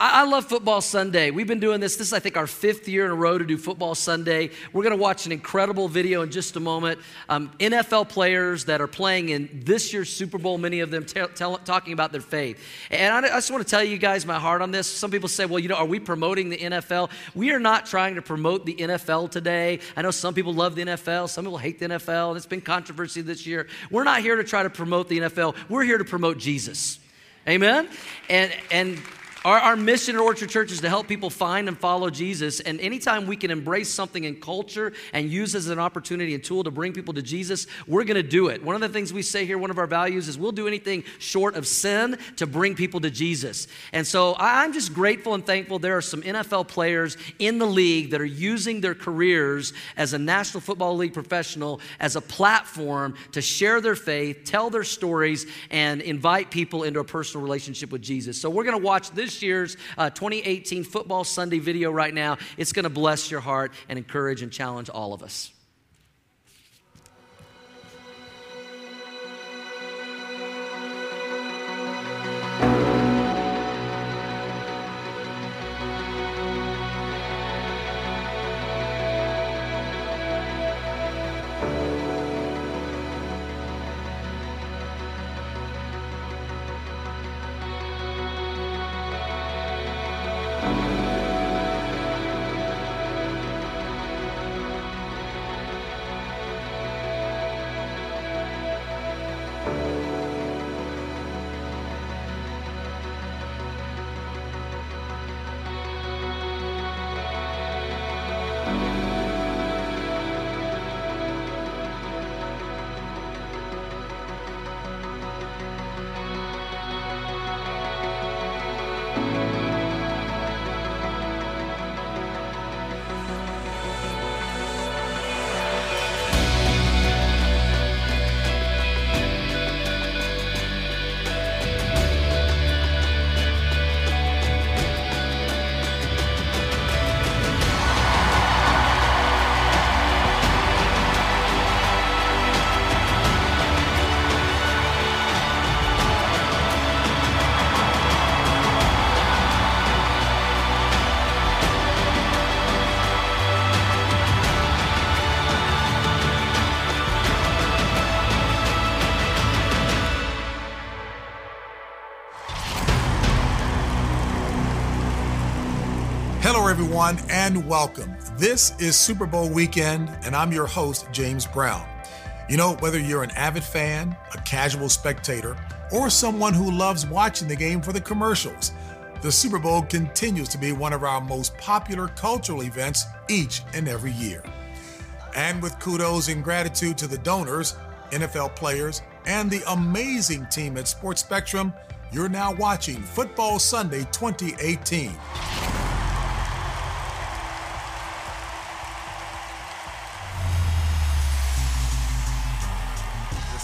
I, love Football Sunday. We've been doing this. This is, I think, our fifth year in a row to do Football Sunday. We're going to watch an incredible video in just a moment. Um, NFL players that are playing in this year's Super Bowl, many of them t- t- talking about their faith. And I, I just want to tell you guys my heart on this. Some people say, well, you know, are we promoting the NFL? We are not trying to promote the NFL today. I know some people love the NFL, some people hate the NFL, and it's been controversy this year. We're not here to try to promote the NFL, we're here to promote Jesus. Amen? And, and our, our, mission at Orchard Church is to help people find and follow Jesus. And anytime we can embrace something in culture and use as an opportunity and tool to bring people to Jesus, we're going to do it. One of the things we say here, one of our values is we'll do anything short of sin to bring people to Jesus. And so I'm just grateful and thankful there are some NFL players in the league that are using their careers as a National Football League professional as a platform to share their faith, tell their stories, and invite people into a personal relationship with Jesus. So we're going to watch this year's uh, 2018 Football Sunday video right now. It's going to bless your heart and encourage and challenge all of us. Everyone, and welcome. This is Super Bowl weekend, and I'm your host, James Brown. You know, whether you're an avid fan, a casual spectator, or someone who loves watching the game for the commercials, the Super Bowl continues to be one of our most popular cultural events each and every year. And with kudos and gratitude to the donors, NFL players, and the amazing team at Sports Spectrum, you're now watching Football Sunday 2018.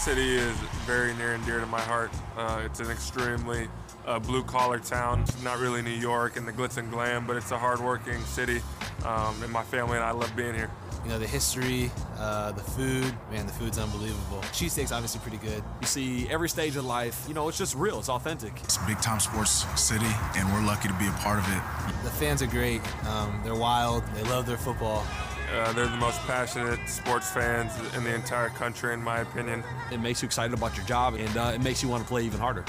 City is very near and dear to my heart. Uh, it's an extremely uh, blue collar town. It's not really New York and the glitz and glam, but it's a hardworking city. Um, and my family and I love being here. You know, the history, uh, the food, man, the food's unbelievable. Cheesesteak's obviously pretty good. You see every stage of life, you know, it's just real, it's authentic. It's a big time sports city, and we're lucky to be a part of it. The fans are great. Um, they're wild, they love their football. Uh, they're the most passionate sports fans in the entire country, in my opinion. It makes you excited about your job, and uh, it makes you want to play even harder.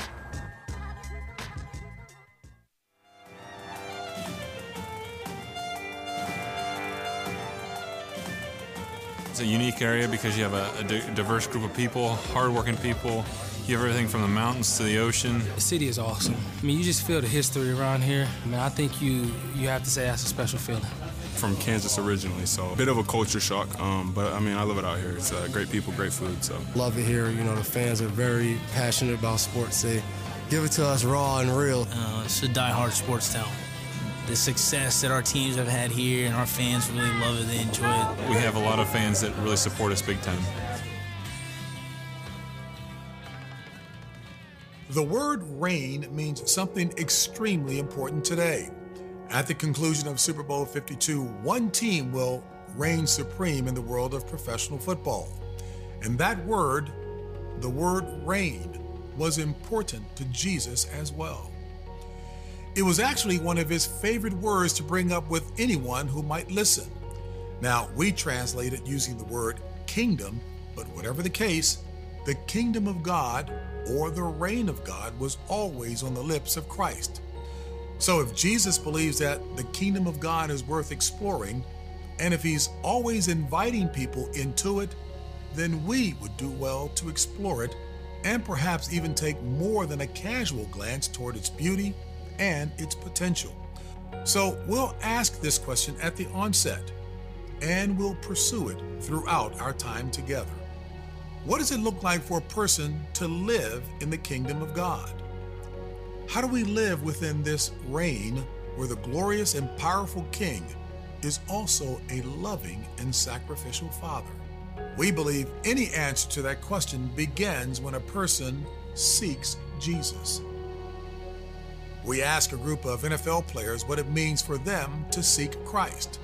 It's a unique area because you have a, a diverse group of people, hardworking people. You have everything from the mountains to the ocean. The city is awesome. I mean, you just feel the history around here. I mean, I think you you have to say that's a special feeling from Kansas originally, so a bit of a culture shock. Um, but I mean, I love it out here. It's uh, great people, great food. So love it here. You know, the fans are very passionate about sports. They give it to us raw and real. Uh, it's a die-hard sports town. The success that our teams have had here and our fans really love it. They enjoy it. We have a lot of fans that really support us big time. The word reign means something extremely important today. At the conclusion of Super Bowl 52, one team will reign supreme in the world of professional football. And that word, the word reign, was important to Jesus as well. It was actually one of his favorite words to bring up with anyone who might listen. Now, we translate it using the word kingdom, but whatever the case, the kingdom of God or the reign of God was always on the lips of Christ. So if Jesus believes that the kingdom of God is worth exploring, and if he's always inviting people into it, then we would do well to explore it and perhaps even take more than a casual glance toward its beauty and its potential. So we'll ask this question at the onset and we'll pursue it throughout our time together. What does it look like for a person to live in the kingdom of God? How do we live within this reign where the glorious and powerful King is also a loving and sacrificial Father? We believe any answer to that question begins when a person seeks Jesus. We ask a group of NFL players what it means for them to seek Christ.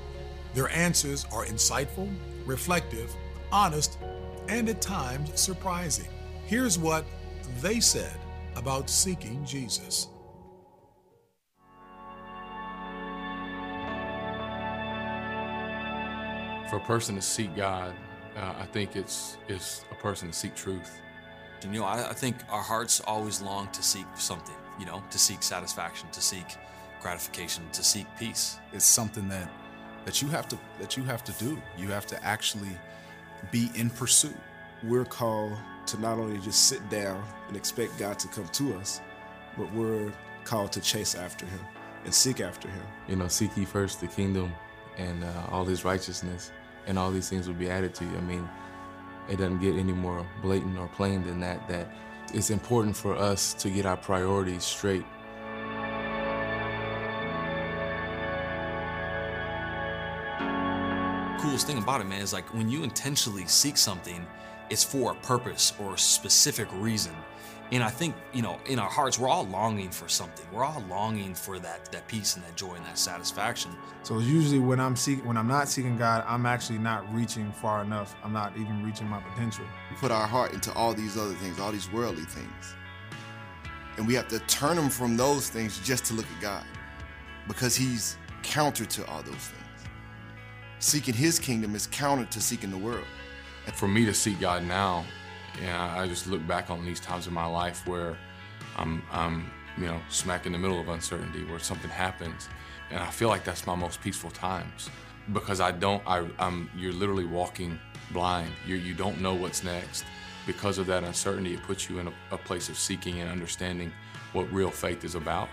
Their answers are insightful, reflective, honest, and at times surprising. Here's what they said about seeking Jesus. For a person to seek God, uh, I think it's it's a person to seek truth. And, you know, I, I think our hearts always long to seek something. You know, to seek satisfaction, to seek gratification, to seek peace. It's something that that you have to that you have to do. You have to actually be in pursuit. We're called to not only just sit down and expect God to come to us, but we're called to chase after Him and seek after Him. You know, seek ye first the kingdom and uh, all His righteousness, and all these things will be added to you. I mean, it doesn't get any more blatant or plain than that. That it's important for us to get our priorities straight. Coolest thing about it, man, is like when you intentionally seek something, it's for a purpose or a specific reason. And I think, you know, in our hearts, we're all longing for something. We're all longing for that that peace and that joy and that satisfaction. So usually when I'm seeking when I'm not seeking God, I'm actually not reaching far enough. I'm not even reaching my potential. We put our heart into all these other things, all these worldly things. And we have to turn them from those things just to look at God. Because he's counter to all those things. Seeking his kingdom is counter to seeking the world. And for me to seek God now, yeah, I just look back on these times in my life where I'm, I'm, you know, smack in the middle of uncertainty, where something happens, and I feel like that's my most peaceful times because I don't, I, I'm, you're literally walking blind. You, you don't know what's next. Because of that uncertainty, it puts you in a, a place of seeking and understanding what real faith is about.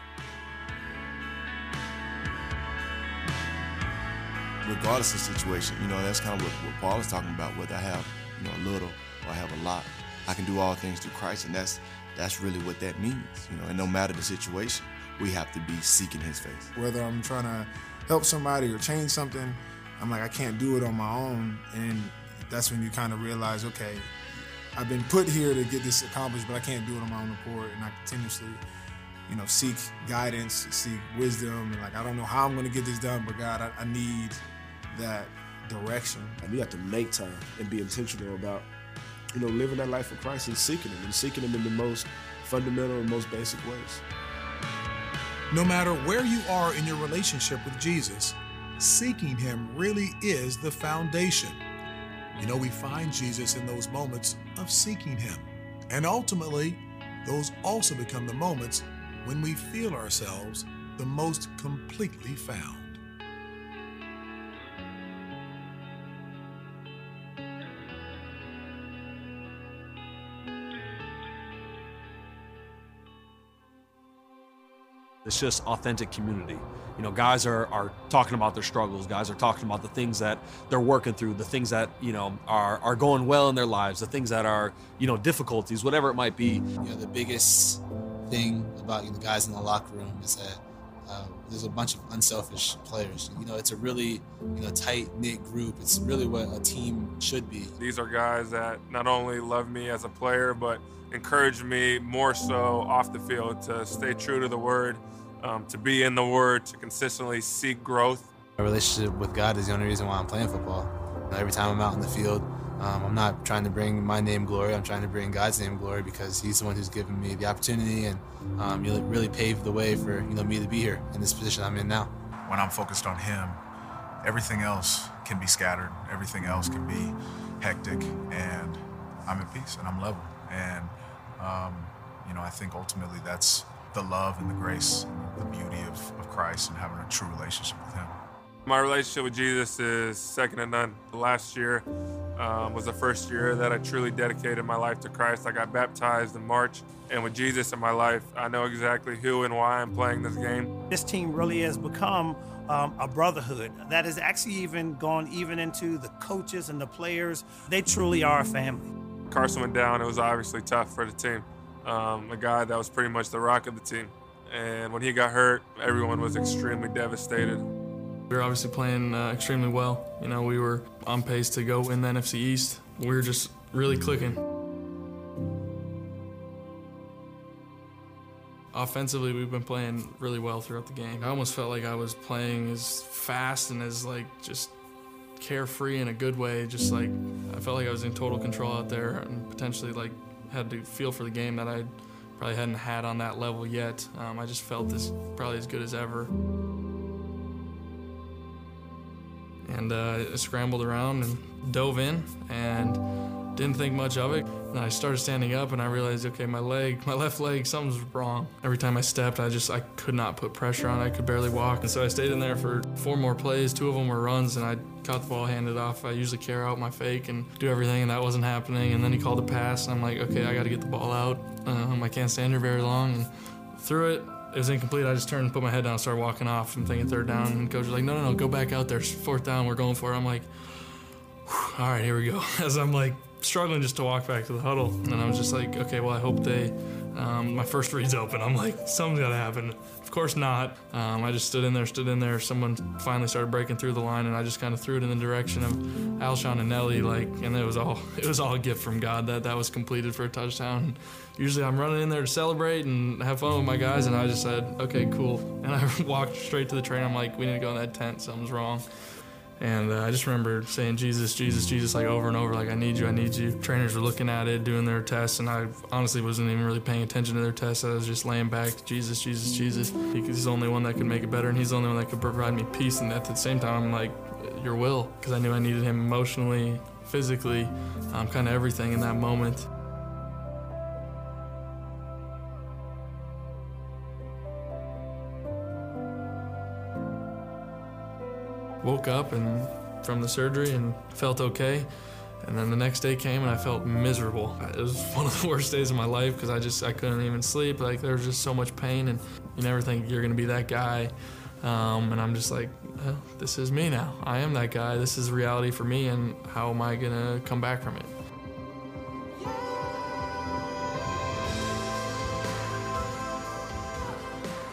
Regardless of the situation. You know, that's kind of what, what Paul is talking about, whether I have, you know, a little or I have a lot. I can do all things through Christ, and that's that's really what that means. You know, and no matter the situation, we have to be seeking his face. Whether I'm trying to help somebody or change something, I'm like, I can't do it on my own. And that's when you kind of realize, okay, I've been put here to get this accomplished, but I can't do it on my own accord. And I continuously, you know, seek guidance, seek wisdom, and like I don't know how I'm gonna get this done, but God, I, I need that direction. And you have to make time and be intentional about, you know, living that life of Christ and seeking Him and seeking Him in the most fundamental and most basic ways. No matter where you are in your relationship with Jesus, seeking Him really is the foundation. You know, we find Jesus in those moments of seeking Him. And ultimately, those also become the moments when we feel ourselves the most completely found. It's just authentic community. You know, guys are, are talking about their struggles. Guys are talking about the things that they're working through, the things that, you know, are, are going well in their lives, the things that are, you know, difficulties, whatever it might be. You know, the biggest thing about the guys in the locker room is that uh, there's a bunch of unselfish players. You know, it's a really, you know, tight knit group. It's really what a team should be. These are guys that not only love me as a player, but encourage me more so off the field to stay true to the word, um, to be in the word, to consistently seek growth. My relationship with God is the only reason why I'm playing football. You know, every time I'm out in the field, Um, I'm not trying to bring my name glory. I'm trying to bring God's name glory because He's the one who's given me the opportunity and um, you really paved the way for you know me to be here in this position I'm in now. When I'm focused on Him, everything else can be scattered. Everything else can be hectic, and I'm at peace and I'm level. And um, you know, I think ultimately that's the love and the grace, and the beauty of, of Christ, and having a true relationship with Him. My relationship with Jesus is second to none. Last year um, was the first year that I truly dedicated my life to Christ. I got baptized in March, and with Jesus in my life, I know exactly who and why I'm playing this game. This team really has become um, a brotherhood that has actually even gone even into the coaches and the players. They truly are a family. Carson went down. It was obviously tough for the team. Um, a guy that was pretty much the rock of the team. And when he got hurt, everyone was extremely devastated. We were obviously playing uh, extremely well. You know, we were on pace to go win the NFC East. We were just really clicking. Offensively, we've been playing really well throughout the game. I almost felt like I was playing as fast and as like just carefree in a good way. Just like I felt like I was in total control out there and potentially like had to feel for the game that I probably hadn't had on that level yet. Um, I just felt this probably as good as ever. And uh, I scrambled around and dove in and didn't think much of it. And I started standing up and I realized, okay, my leg, my left leg, something's wrong. Every time I stepped, I just, I could not put pressure on. I could barely walk. And so I stayed in there for four more plays. Two of them were runs and I caught the ball handed off. I usually carry out my fake and do everything and that wasn't happening. And then he called a pass and I'm like, okay, I got to get the ball out. Um, I can't stand here very long. And threw it. It was incomplete. I just turned and put my head down and started walking off. I'm thinking third down. And coach was like, no, no, no, go back out there. Fourth down, we're going for it. I'm like, all right, here we go. As I'm like struggling just to walk back to the huddle. And I was just like, okay, well, I hope they, um, my first read's open. I'm like, something's got to happen. Of course not. Um, I just stood in there, stood in there. Someone finally started breaking through the line, and I just kind of threw it in the direction of Alshon and Nelly, like, and it was all it was all a gift from God that that was completed for a touchdown. Usually, I'm running in there to celebrate and have fun with my guys, and I just said, okay, cool. And I walked straight to the train. I'm like, we need to go in that tent. Something's wrong. And uh, I just remember saying, Jesus, Jesus, Jesus, like over and over, like, I need you, I need you. Trainers were looking at it, doing their tests, and I honestly wasn't even really paying attention to their tests. I was just laying back, Jesus, Jesus, Jesus. He's the only one that could make it better, and he's the only one that could provide me peace. And at the same time, I'm like, your will, because I knew I needed him emotionally, physically, um, kind of everything in that moment. Woke up and from the surgery and felt okay. And then the next day came and I felt miserable. It was one of the worst days of my life because I just I couldn't even sleep. Like there was just so much pain and you never think you're gonna be that guy. Um, and I'm just like, well, this is me now. I am that guy. This is reality for me. And how am I gonna come back from it?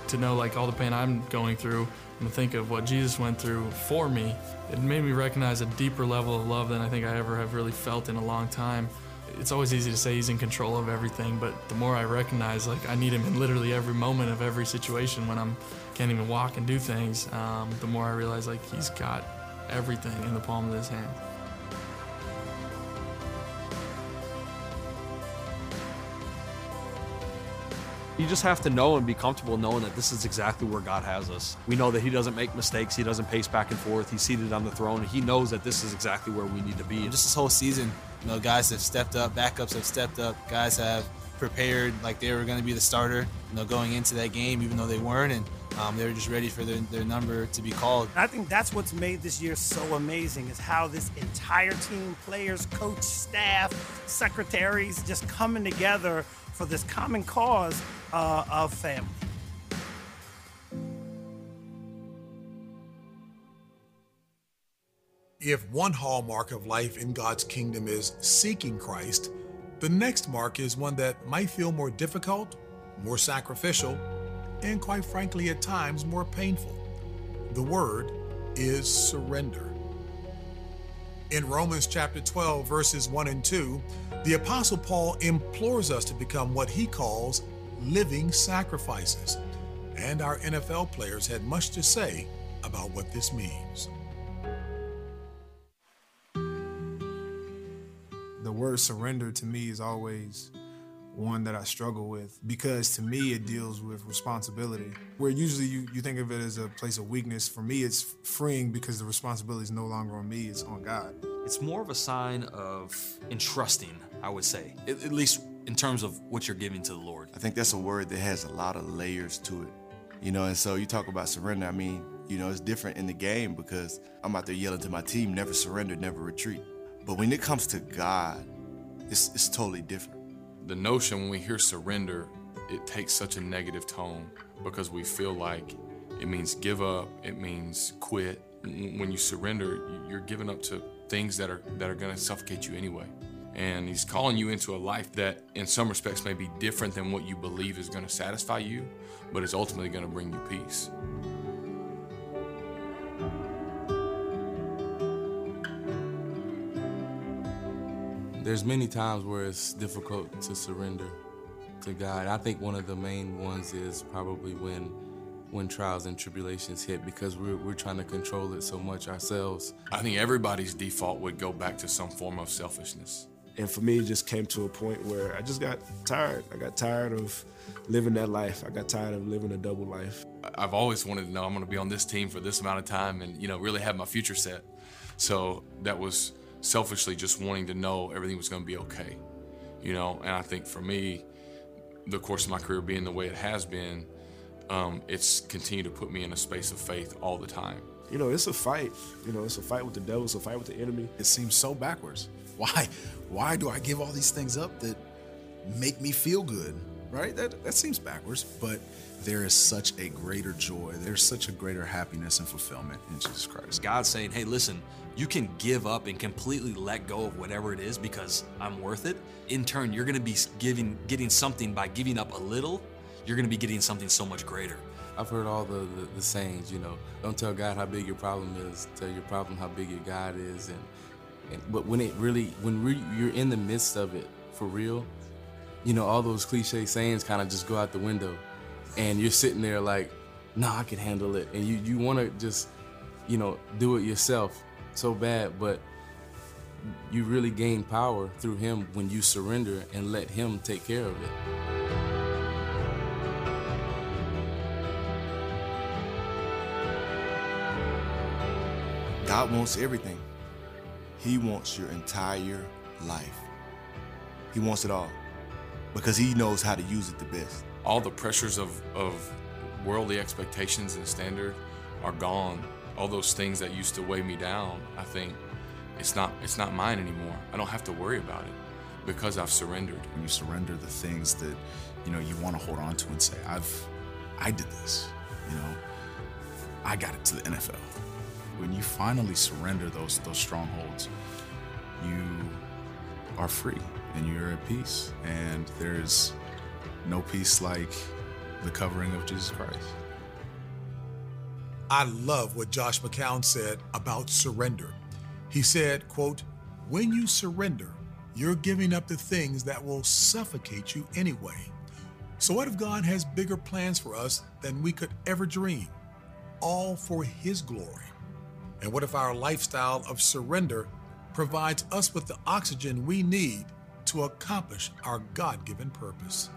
To know like all the pain I'm going through and think of what Jesus went through for me, it made me recognize a deeper level of love than I think I ever have really felt in a long time. It's always easy to say he's in control of everything, but the more I recognize, like I need him in literally every moment of every situation when I'm can't even walk and do things, um, the more I realize like he's got everything in the palm of his hand. You just have to know and be comfortable knowing that this is exactly where God has us. We know that He doesn't make mistakes, He doesn't pace back and forth, He's seated on the throne, He knows that this is exactly where we need to be. Just this whole season, you know, guys have stepped up, backups have stepped up, guys have prepared like they were going to be the starter, you know, going into that game, even though they weren't, and um, they were just ready for their, their number to be called. I think that's what's made this year so amazing is how this entire team, players, coach, staff, secretaries, just coming together for this common cause uh, of family. If one hallmark of life in God's kingdom is seeking Christ, the next mark is one that might feel more difficult, more sacrificial, and quite frankly, at times more painful. The word is surrender. In Romans chapter 12, verses 1 and 2, the Apostle Paul implores us to become what he calls living sacrifices. And our NFL players had much to say about what this means. The word surrender to me is always one that I struggle with because to me it deals with responsibility. Where usually you, you think of it as a place of weakness, for me it's freeing because the responsibility is no longer on me, it's on God. It's more of a sign of entrusting, I would say, at, at least in terms of what you're giving to the Lord. I think that's a word that has a lot of layers to it. You know, and so you talk about surrender. I mean, you know, it's different in the game because I'm out there yelling to my team, never surrender, never retreat. But when it comes to God, it's, it's totally different. The notion when we hear surrender, it takes such a negative tone because we feel like it means give up, it means quit. When you surrender, you're giving up to things that are that are going to suffocate you anyway. And he's calling you into a life that in some respects may be different than what you believe is going to satisfy you, but is ultimately going to bring you peace. There's many times where it's difficult to surrender to God. I think one of the main ones is probably when when trials and tribulations hit because we're, we're trying to control it so much ourselves. I think everybody's default would go back to some form of selfishness. And for me, it just came to a point where I just got tired. I got tired of living that life. I got tired of living a double life. I've always wanted to know I'm going to be on this team for this amount of time and, you know, really have my future set. So that was selfishly just wanting to know everything was going to be okay, you know. And I think for me, the course of my career being the way it has been, um, it's continued to put me in a space of faith all the time. You know, it's a fight. You know, it's a fight with the devil. It's a fight with the enemy. It seems so backwards. Why? Why do I give all these things up that make me feel good? Right? That that seems backwards, but there is such a greater joy. There's such a greater happiness and fulfillment in Jesus Christ. God's saying, hey, listen, you can give up and completely let go of whatever it is because I'm worth it. In turn, you're going to be giving, getting something by giving up a little. You're going to be getting something so much greater. I've heard all the, the, the sayings, you know, don't tell God how big your problem is, tell your problem how big your God is. And, and but when it really, when we, you're in the midst of it for real, you know, all those cliche sayings kind of just go out the window and you're sitting there like, nah, I can handle it. And you, you want to just, you know, do it yourself so bad, but you really gain power through him when you surrender and let him take care of it. God wants everything. He wants your entire life. He wants it all because he knows how to use it the best all the pressures of, of worldly expectations and standard are gone. All those things that used to weigh me down, I think it's not it's not mine anymore. I don't have to worry about it because I've surrendered. When you surrender the things that you know you want to hold on to and say, I've I did this, you know, I got it to the NFL. When you finally surrender those those strongholds, you are free and you're at peace. And there's no peace like the covering of Jesus Christ. I love what Josh McCown said about surrender. He said, quote, when you surrender, you're giving up the things that will suffocate you anyway. So what if God has bigger plans for us than we could ever dream? All for his glory. And what if our lifestyle of surrender provides us with the oxygen we need to accomplish our God given purpose?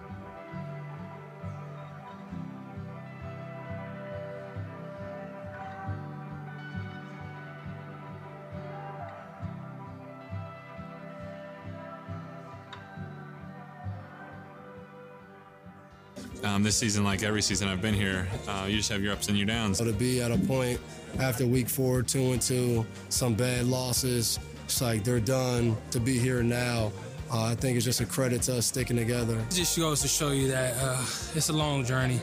Um, this season, like every season I've been here, uh, you just have your ups and your downs. So to be at a point after week four, two and two, some bad losses, it's like they're done. To be here now, uh, I think it's just a credit to us sticking together. It just goes to show you that uh, it's a long journey.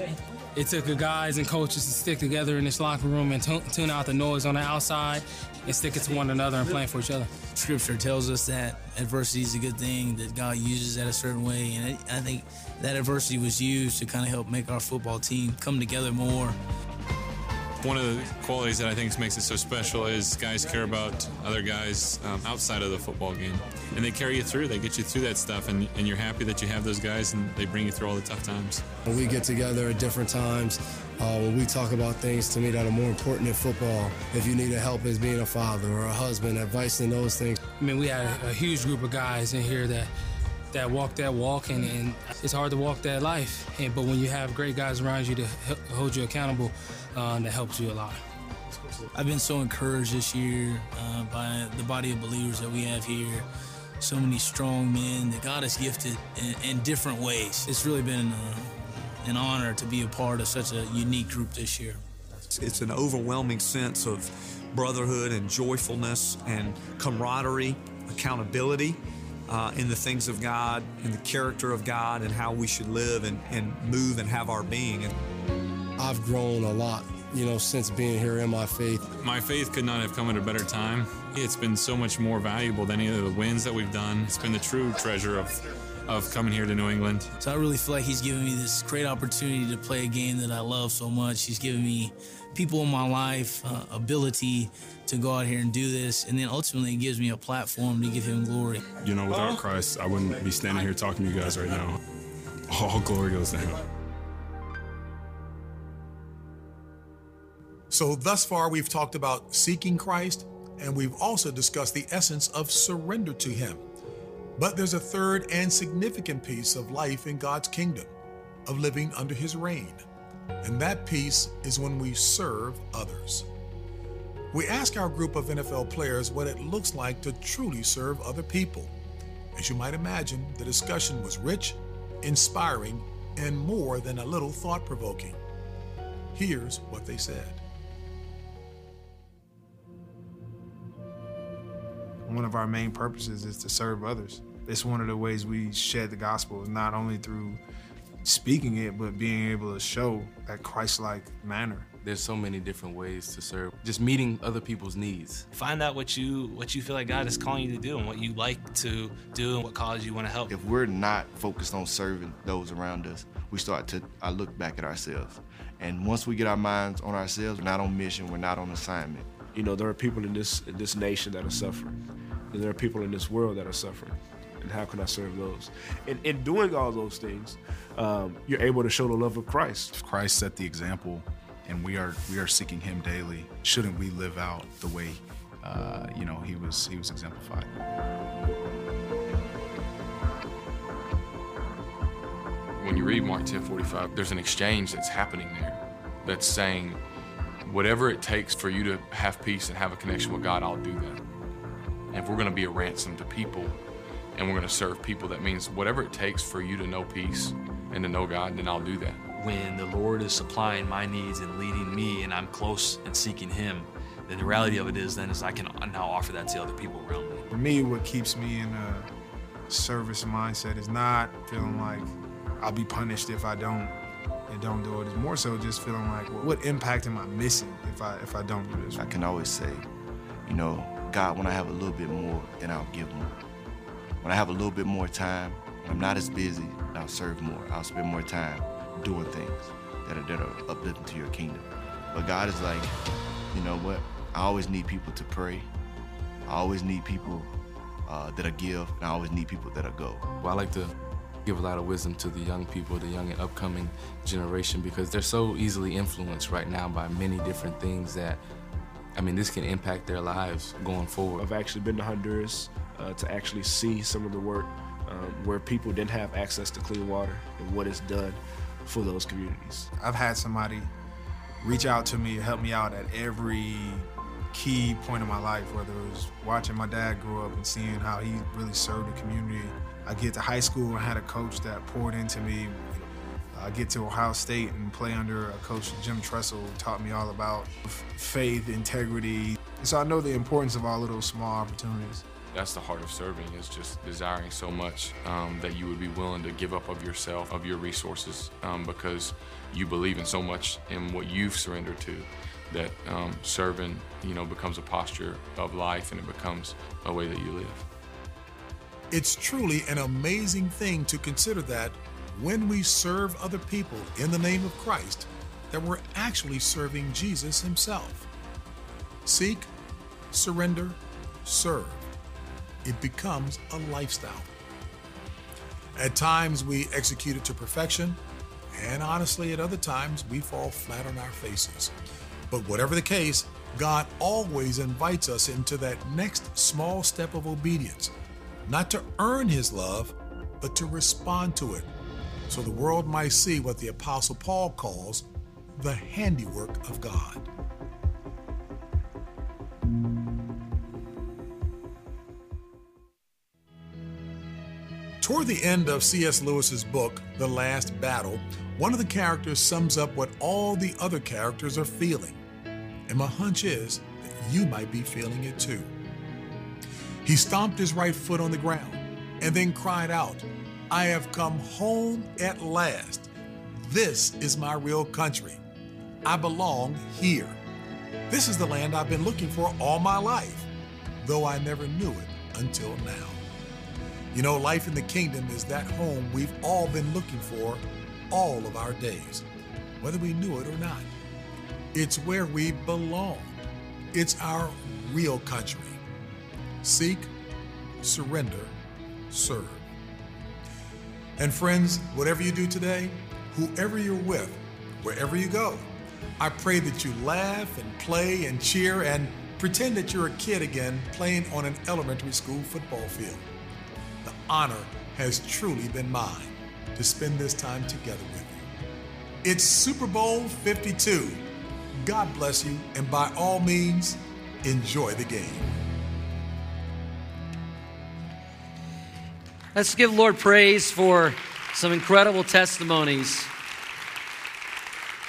It took the guys and coaches to stick together in this locker room and tune out the noise on the outside and stick it to one another and playing for each other. Scripture tells us that adversity is a good thing, that God uses that a certain way. And I think that adversity was used to kind of help make our football team come together more. One of the qualities that I think makes it so special is guys care about other guys um, outside of the football game. And they carry you through, they get you through that stuff, and, and you're happy that you have those guys and they bring you through all the tough times. We get together at different times Uh, when we talk about things to me that are more important than football, if you need a help as being a father or a husband, advice in those things. I mean, we had a, a huge group of guys in here that that walk that walk, and, and it's hard to walk that life. And, but when you have great guys around you to h- hold you accountable, uh, that helps you a lot. I've been so encouraged this year uh, by the body of believers that we have here. So many strong men that God has gifted in, in different ways. It's really been uh, an honor to be a part of such a unique group this year. It's an overwhelming sense of brotherhood and joyfulness and camaraderie, accountability uh, in the things of God, in the character of God, and how we should live and, and move and have our being. And I've grown a lot, you know, since being here in my faith. My faith could not have come at a better time. It's been so much more valuable than any of the wins that we've done. It's been the true treasure of of coming here to New England. So I really feel like he's given me this great opportunity to play a game that I love so much. He's given me people in my life, uh, ability to go out here and do this, and then ultimately it gives me a platform to give him glory. You know, without Christ, I wouldn't be standing here talking to you guys right now. All glory goes to Him. So, thus far, we've talked about seeking Christ, and we've also discussed the essence of surrender to Him. But there's a third and significant piece of life in God's kingdom, of living under His reign. And that piece is when we serve others. We ask our group of NFL players what it looks like to truly serve other people. As you might imagine, the discussion was rich, inspiring, and more than a little thought provoking. Here's what they said. One of our main purposes is to serve others. It's one of the ways we shed the gospel, not only through speaking it, but being able to show that Christ-like manner. There's so many different ways to serve. Just meeting other people's needs. Find out what you what you feel like God is calling you to do and what you like to do and what cause you want to help. If we're not focused on serving those around us, we start to I look back at ourselves. And once we get our minds on ourselves, we're not on mission, we're not on assignment. You know, there are people in this in this nation that are suffering, and there are people in this world that are suffering. And how can I serve those? And in doing all those things, um, you're able to show the love of Christ. If Christ set the example, and we are we are seeking Him daily. Shouldn't we live out the way uh, you know He was He was exemplified? When you read Mark 10:45, there's an exchange that's happening there that's saying, whatever it takes for you to have peace and have a connection with God, I'll do that. And if we're going to be a ransom to people and we're going to serve people, that means whatever it takes for you to know peace and to know God, then I'll do that. When the Lord is supplying my needs and leading me and I'm close and seeking Him, then the reality of it is then is I can now offer that to other people around me. For me, what keeps me in a service mindset is not feeling like I'll be punished if I don't and don't do it. It's more so just feeling like, well, what impact am I missing if I if I don't do this? I can always say, you know, God, when I have a little bit more, then I'll give more. When I have a little bit more time, when I'm not as busy, I'll serve more. I'll spend more time doing things that are, that are uplifting to your kingdom. But God is like, you know what? I always need people to pray. I always need people uh, that'll give, and I always need people that'll go. Well, I like to give a lot of wisdom to the young people, the young and upcoming generation, because they're so easily influenced right now by many different things that, I mean, this can impact their lives going forward. I've actually been to Honduras uh, to actually see some of the work um, where people didn't have access to clean water and what it's done for those communities. I've had somebody reach out to me, help me out at every key point in my life, whether it was watching my dad grow up and seeing how he really served the community. I get to high school and had a coach that poured into me. I get to Ohio State and play under a coach, Jim Tressel, taught me all about faith, integrity. So I know the importance of all of those small opportunities. That's the heart of serving is just desiring so much um, that you would be willing to give up of yourself, of your resources, um, because you believe in so much in what you've surrendered to that um, serving, you know, becomes a posture of life and it becomes a way that you live. It's truly an amazing thing to consider that when we serve other people in the name of Christ, that we're actually serving Jesus himself. Seek, surrender, serve. It becomes a lifestyle. At times we execute it to perfection, And honestly, at other times, we fall flat on our faces. But whatever the case, God always invites us into that next small step of obedience, not to earn His love, but to respond to it, so the world might see what the Apostle Paul calls the handiwork of God. Toward the end of C.S. Lewis's book, The Last Battle, one of the characters sums up what all the other characters are feeling. And my hunch is that you might be feeling it too. He stomped his right foot on the ground and then cried out, I have come home at last. This is my real country. I belong here. This is the land I've been looking for all my life, though I never knew it until now. You know, life in the kingdom is that home we've all been looking for all of our days, whether we knew it or not. It's where we belong. It's our real country. Seek, surrender, serve. And friends, whatever you do today, whoever you're with, wherever you go, I pray that you laugh and play and cheer and pretend that you're a kid again playing on an elementary school football field. The honor has truly been mine to spend this time together with you. It's Super Bowl 52. God bless you, and by all means, enjoy the game. Let's give Lord praise for some incredible testimonies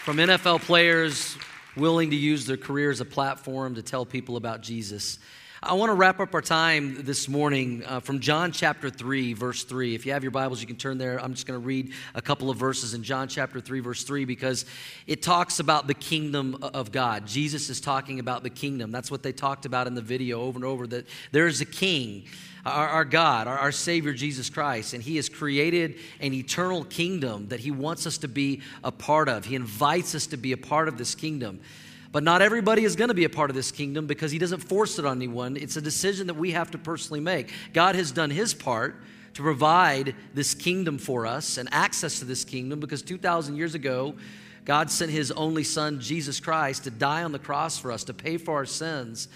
from NFL players willing to use their career as a platform to tell people about Jesus. I want to wrap up our time this morning uh, from John chapter 3, verse 3. If you have your Bibles, you can turn there. I'm just going to read a couple of verses in John chapter 3, verse 3, because it talks about the kingdom of God. Jesus is talking about the kingdom. That's what they talked about in the video over and over that there's a king our, our God, our, our Savior Jesus Christ, and He has created an eternal kingdom that He wants us to be a part of. He invites us to be a part of this kingdom. But not everybody is going to be a part of this kingdom because He doesn't force it on anyone. It's a decision that we have to personally make. God has done His part to provide this kingdom for us and access to this kingdom because 2,000 years ago, God sent His only Son, Jesus Christ, to die on the cross for us, to pay for our sins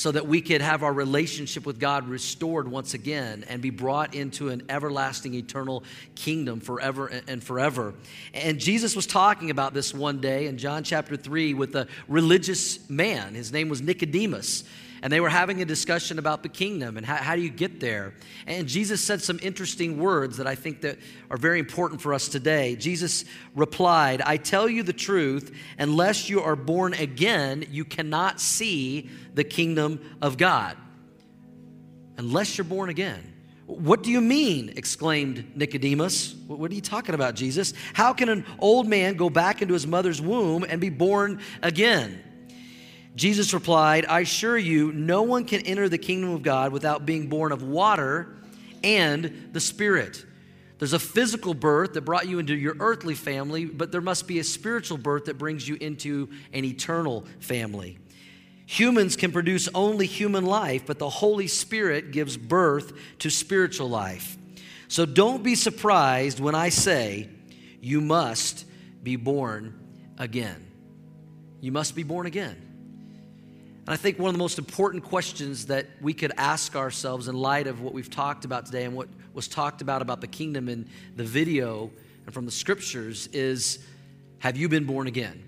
so that we could have our relationship with God restored once again and be brought into an everlasting, eternal kingdom forever and forever. And Jesus was talking about this one day in John chapter 3 with a religious man. His name was Nicodemus and they were having a discussion about the kingdom and how, how, do you get there and jesus said some interesting words that i think that are very important for us today jesus replied i tell you the truth unless you are born again you cannot see the kingdom of god unless you're born again what do you mean? exclaimed Nicodemus. What are you talking about, Jesus? How can an old man go back into his mother's womb and be born again? Jesus replied, I assure you, no one can enter the kingdom of God without being born of water and the Spirit. There's a physical birth that brought you into your earthly family, but there must be a spiritual birth that brings you into an eternal family. Humans can produce only human life, but the Holy Spirit gives birth to spiritual life. So don't be surprised when I say, you must be born again. You must be born again. And I think one of the most important questions that we could ask ourselves in light of what we've talked about today and what was talked about about the kingdom in the video and from the scriptures is have you been born again?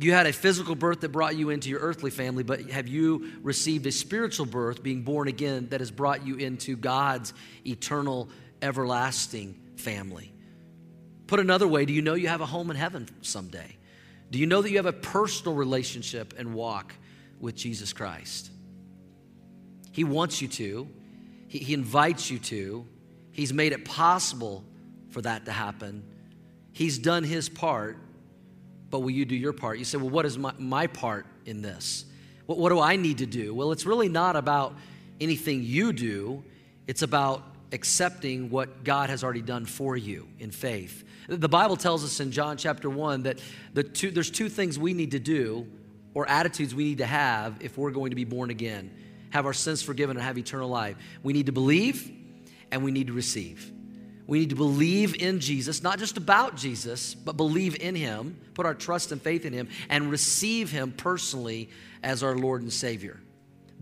You had a physical birth that brought you into your earthly family, but have you received a spiritual birth, being born again, that has brought you into God's eternal, everlasting family? Put another way, do you know you have a home in heaven someday? Do you know that you have a personal relationship and walk with Jesus Christ? He wants you to, He, he invites you to, He's made it possible for that to happen. He's done His part, but will you do your part? You say, well, what is my, my part in this? What, what do I need to do? Well, it's really not about anything you do, it's about accepting what God has already done for you in faith. The Bible tells us in John chapter 1 that the two, there's two things we need to do or attitudes we need to have if we're going to be born again, have our sins forgiven, and have eternal life. We need to believe and we need to receive. We need to believe in Jesus, not just about Jesus, but believe in Him, put our trust and faith in Him, and receive Him personally as our Lord and Savior.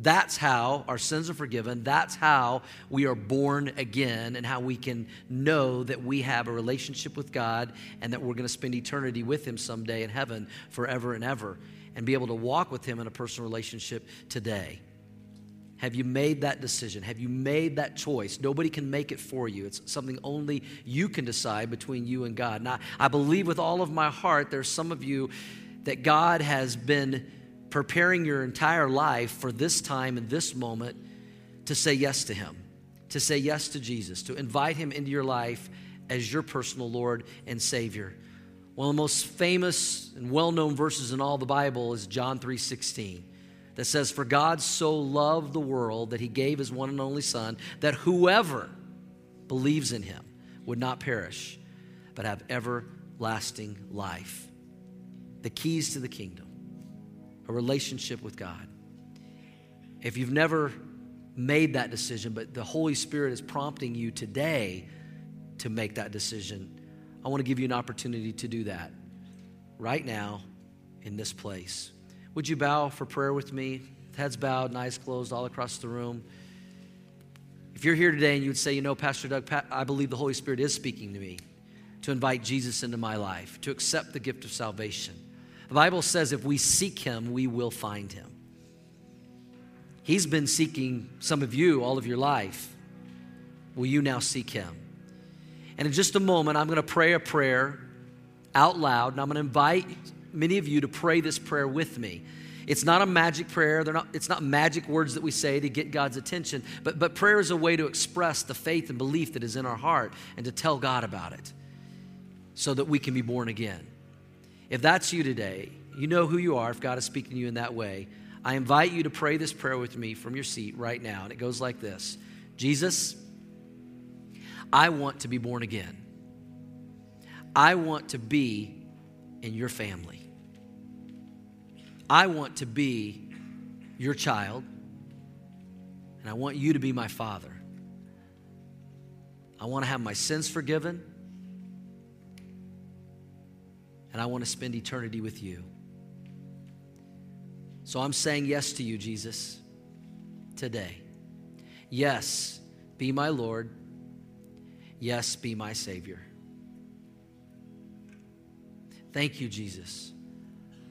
That's how our sins are forgiven. That's how we are born again, and how we can know that we have a relationship with God and that we're going to spend eternity with Him someday in heaven forever and ever, and be able to walk with Him in a personal relationship today. Have you made that decision? Have you made that choice? Nobody can make it for you. It's something only you can decide between you and God. Now, I believe with all of my heart there's some of you that God has been preparing your entire life for this time and this moment to say yes to Him, to say yes to Jesus, to invite Him into your life as your personal Lord and Savior. One of the most famous and well-known verses in all the Bible is John 3:16 that says for God so loved the world that he gave his one and only son that whoever believes in him would not perish but have everlasting life. The keys to the kingdom a relationship with God. If you've never made that decision, but the Holy Spirit is prompting you today to make that decision, I want to give you an opportunity to do that right now in this place. Would you bow for prayer with me? Heads bowed, eyes closed, all across the room. If you're here today and you would say, you know, Pastor Doug, I believe the Holy Spirit is speaking to me to invite Jesus into my life, to accept the gift of salvation. The Bible says if we seek him, we will find him. He's been seeking some of you all of your life. Will you now seek him? And in just a moment, I'm going to pray a prayer out loud, and I'm going to invite many of you to pray this prayer with me. It's not a magic prayer. Not, it's not magic words that we say to get God's attention, but, but prayer is a way to express the faith and belief that is in our heart and to tell God about it so that we can be born again. If that's you today, you know who you are if God is speaking to you in that way. I invite you to pray this prayer with me from your seat right now. And it goes like this Jesus, I want to be born again. I want to be in your family. I want to be your child. And I want you to be my father. I want to have my sins forgiven and I want to spend eternity with you. So I'm saying yes to you, Jesus, today. Yes, be my Lord. Yes, be my Savior. Thank you, Jesus,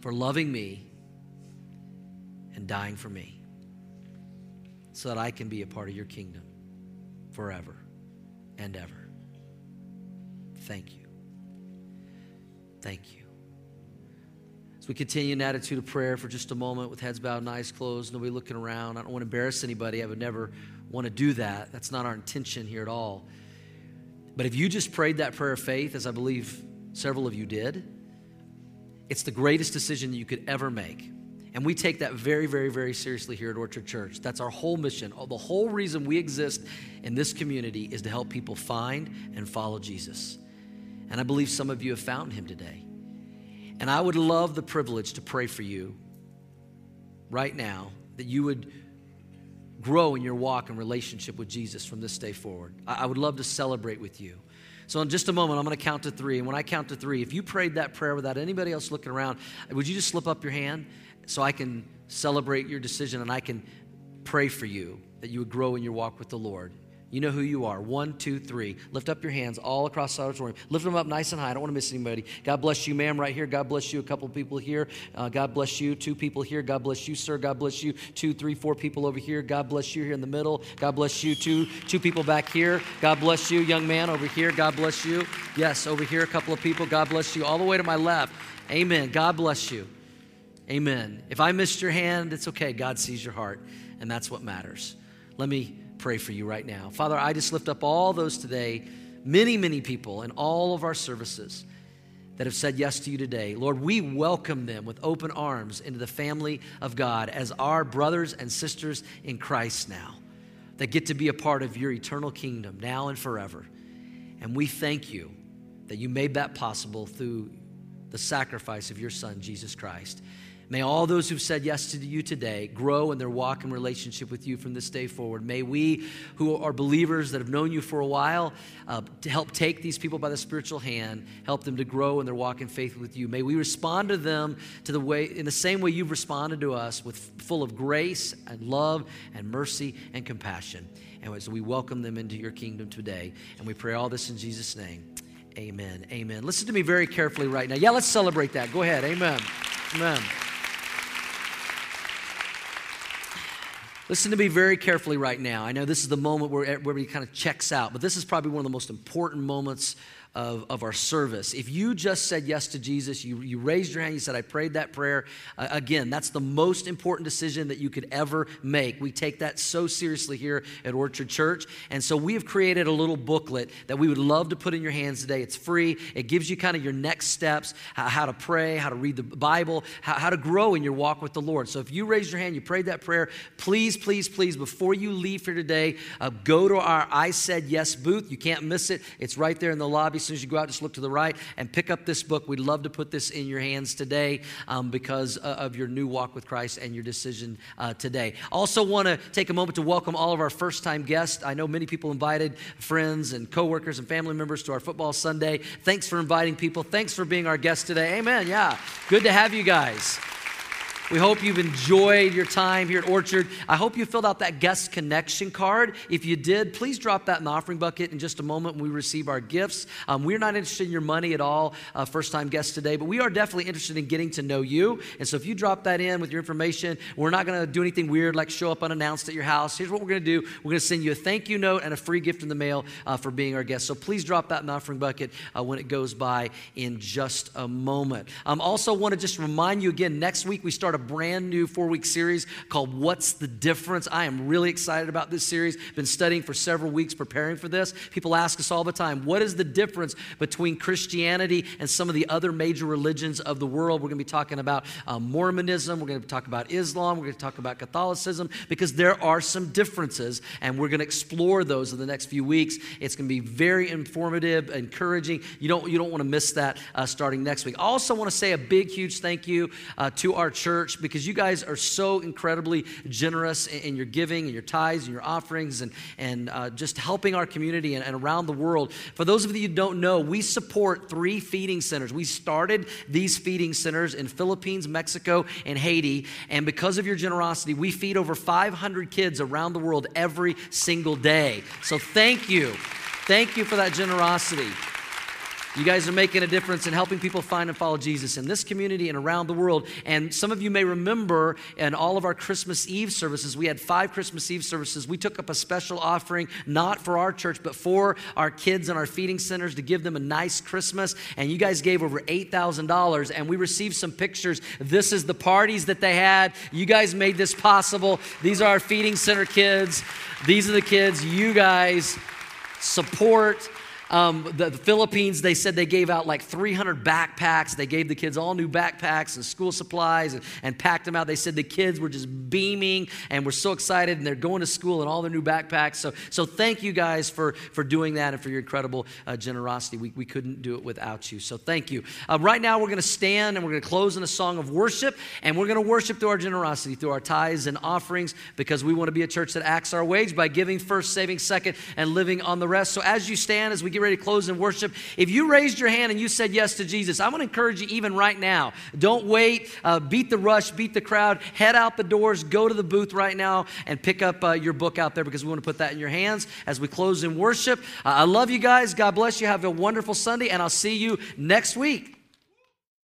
for loving me and dying for me so that I can be a part of your kingdom forever and ever. Thank you. Thank you. As we continue in attitude of prayer for just a moment with heads bowed and eyes closed, nobody looking around. I don't want to embarrass anybody. I would never want to do that. That's not our intention here at all. But if you just prayed that prayer of faith, as I believe several of you did, it's the greatest decision you could ever make. And we take that very, very, very seriously here at Orchard Church. That's our whole mission. The whole reason we exist in this community is to help people find and follow Jesus. And I believe some of you have found him today. And I would love the privilege to pray for you right now that you would grow in your walk and relationship with Jesus from this day forward. I would love to celebrate with you. So, in just a moment, I'm going to count to three. And when I count to three, if you prayed that prayer without anybody else looking around, would you just slip up your hand so I can celebrate your decision and I can pray for you that you would grow in your walk with the Lord? You know who you are. One, two, three. Lift up your hands all across the auditorium. Lift them up nice and high. I don't want to miss anybody. God bless you, ma'am, right here. God bless you. A couple people here. Uh, God bless you. Two people here. God bless you, sir. God bless you. Two, three, four people over here. God bless you here in the middle. God bless you. Two, two people back here. God bless you, young man over here. God bless you. Yes, over here, a couple of people. God bless you. All the way to my left. Amen. God bless you. Amen. If I missed your hand, it's okay. God sees your heart, and that's what matters. Let me pray for you right now. Father, I just lift up all those today, many, many people in all of our services that have said yes to you today. Lord, we welcome them with open arms into the family of God as our brothers and sisters in Christ now that get to be a part of your eternal kingdom now and forever. And we thank you that you made that possible through the sacrifice of your Son, Jesus Christ. May all those who've said yes to you today grow in their walk and relationship with you from this day forward. May we, who are believers that have known you for a while, uh, to help take these people by the spiritual hand, help them to grow in their walk in faith with you. May we respond to them to the way, in the same way you've responded to us, with full of grace and love and mercy and compassion. And so we welcome them into your kingdom today, and we pray all this in Jesus' name. Amen. Amen. Listen to me very carefully right now. Yeah, let's celebrate that. Go ahead. Amen. Amen. Listen to me very carefully right now. I know this is the moment where everybody kind of checks out, but this is probably one of the most important moments of, of our service. If you just said yes to Jesus, you, you raised your hand, you said, I prayed that prayer, uh, again, that's the most important decision that you could ever make. We take that so seriously here at Orchard Church. And so we have created a little booklet that we would love to put in your hands today. It's free, it gives you kind of your next steps how, how to pray, how to read the Bible, how, how to grow in your walk with the Lord. So if you raised your hand, you prayed that prayer, please, please, please, before you leave here today, uh, go to our I Said Yes booth. You can't miss it, it's right there in the lobby soon as you go out, just look to the right and pick up this book. We'd love to put this in your hands today um, because uh, of your new walk with Christ and your decision uh, today. Also, want to take a moment to welcome all of our first time guests. I know many people invited friends and coworkers and family members to our football Sunday. Thanks for inviting people. Thanks for being our guest today. Amen. Yeah. Good to have you guys. We hope you've enjoyed your time here at Orchard. I hope you filled out that guest connection card. If you did, please drop that in the offering bucket in just a moment when we receive our gifts. Um, we're not interested in your money at all, uh, first time guests today, but we are definitely interested in getting to know you. And so if you drop that in with your information, we're not going to do anything weird like show up unannounced at your house. Here's what we're going to do we're going to send you a thank you note and a free gift in the mail uh, for being our guest. So please drop that in the offering bucket uh, when it goes by in just a moment. I um, also want to just remind you again next week we start a brand new four week series called What's the Difference? I am really excited about this series. Been studying for several weeks preparing for this. People ask us all the time, what is the difference between Christianity and some of the other major religions of the world? We're going to be talking about um, Mormonism, we're going to talk about Islam, we're going to talk about Catholicism, because there are some differences, and we're going to explore those in the next few weeks. It's going to be very informative, encouraging. You don't, you don't want to miss that uh, starting next week. I also want to say a big, huge thank you uh, to our church because you guys are so incredibly generous in, in your giving and your tithes and your offerings and, and uh, just helping our community and, and around the world. For those of you who don't know, we support three feeding centers. We started these feeding centers in Philippines, Mexico, and Haiti. And because of your generosity, we feed over 500 kids around the world every single day. So thank you. Thank you for that generosity. You guys are making a difference in helping people find and follow Jesus in this community and around the world. And some of you may remember in all of our Christmas Eve services, we had five Christmas Eve services. We took up a special offering, not for our church, but for our kids and our feeding centers to give them a nice Christmas. And you guys gave over $8,000, and we received some pictures. This is the parties that they had. You guys made this possible. These are our feeding center kids. These are the kids you guys support um, the, the, Philippines, they said they gave out like 300 backpacks. They gave the kids all new backpacks and school supplies and, and packed them out. They said the kids were just beaming and were so excited and they're going to school in all their new backpacks. So, so thank you guys for, for doing that and for your incredible uh, generosity. We, we couldn't do it without you. So thank you. Uh, right now, we're going to stand and we're going to close in a song of worship and we're going to worship through our generosity, through our tithes and offerings because we want to be a church that acts our wage by giving first, saving second, and living on the rest. So as you stand, as we get ready to close in worship, if you raised your hand and you said yes to Jesus, I want to encourage you even right now. Don't wait, uh, beat the rush, beat the crowd, head out the doors, go to the booth right now and pick up uh, your book out there because we want to put that in your hands as we close in worship. Uh, I love you guys. God bless you. Have a wonderful Sunday, and I'll see you next week.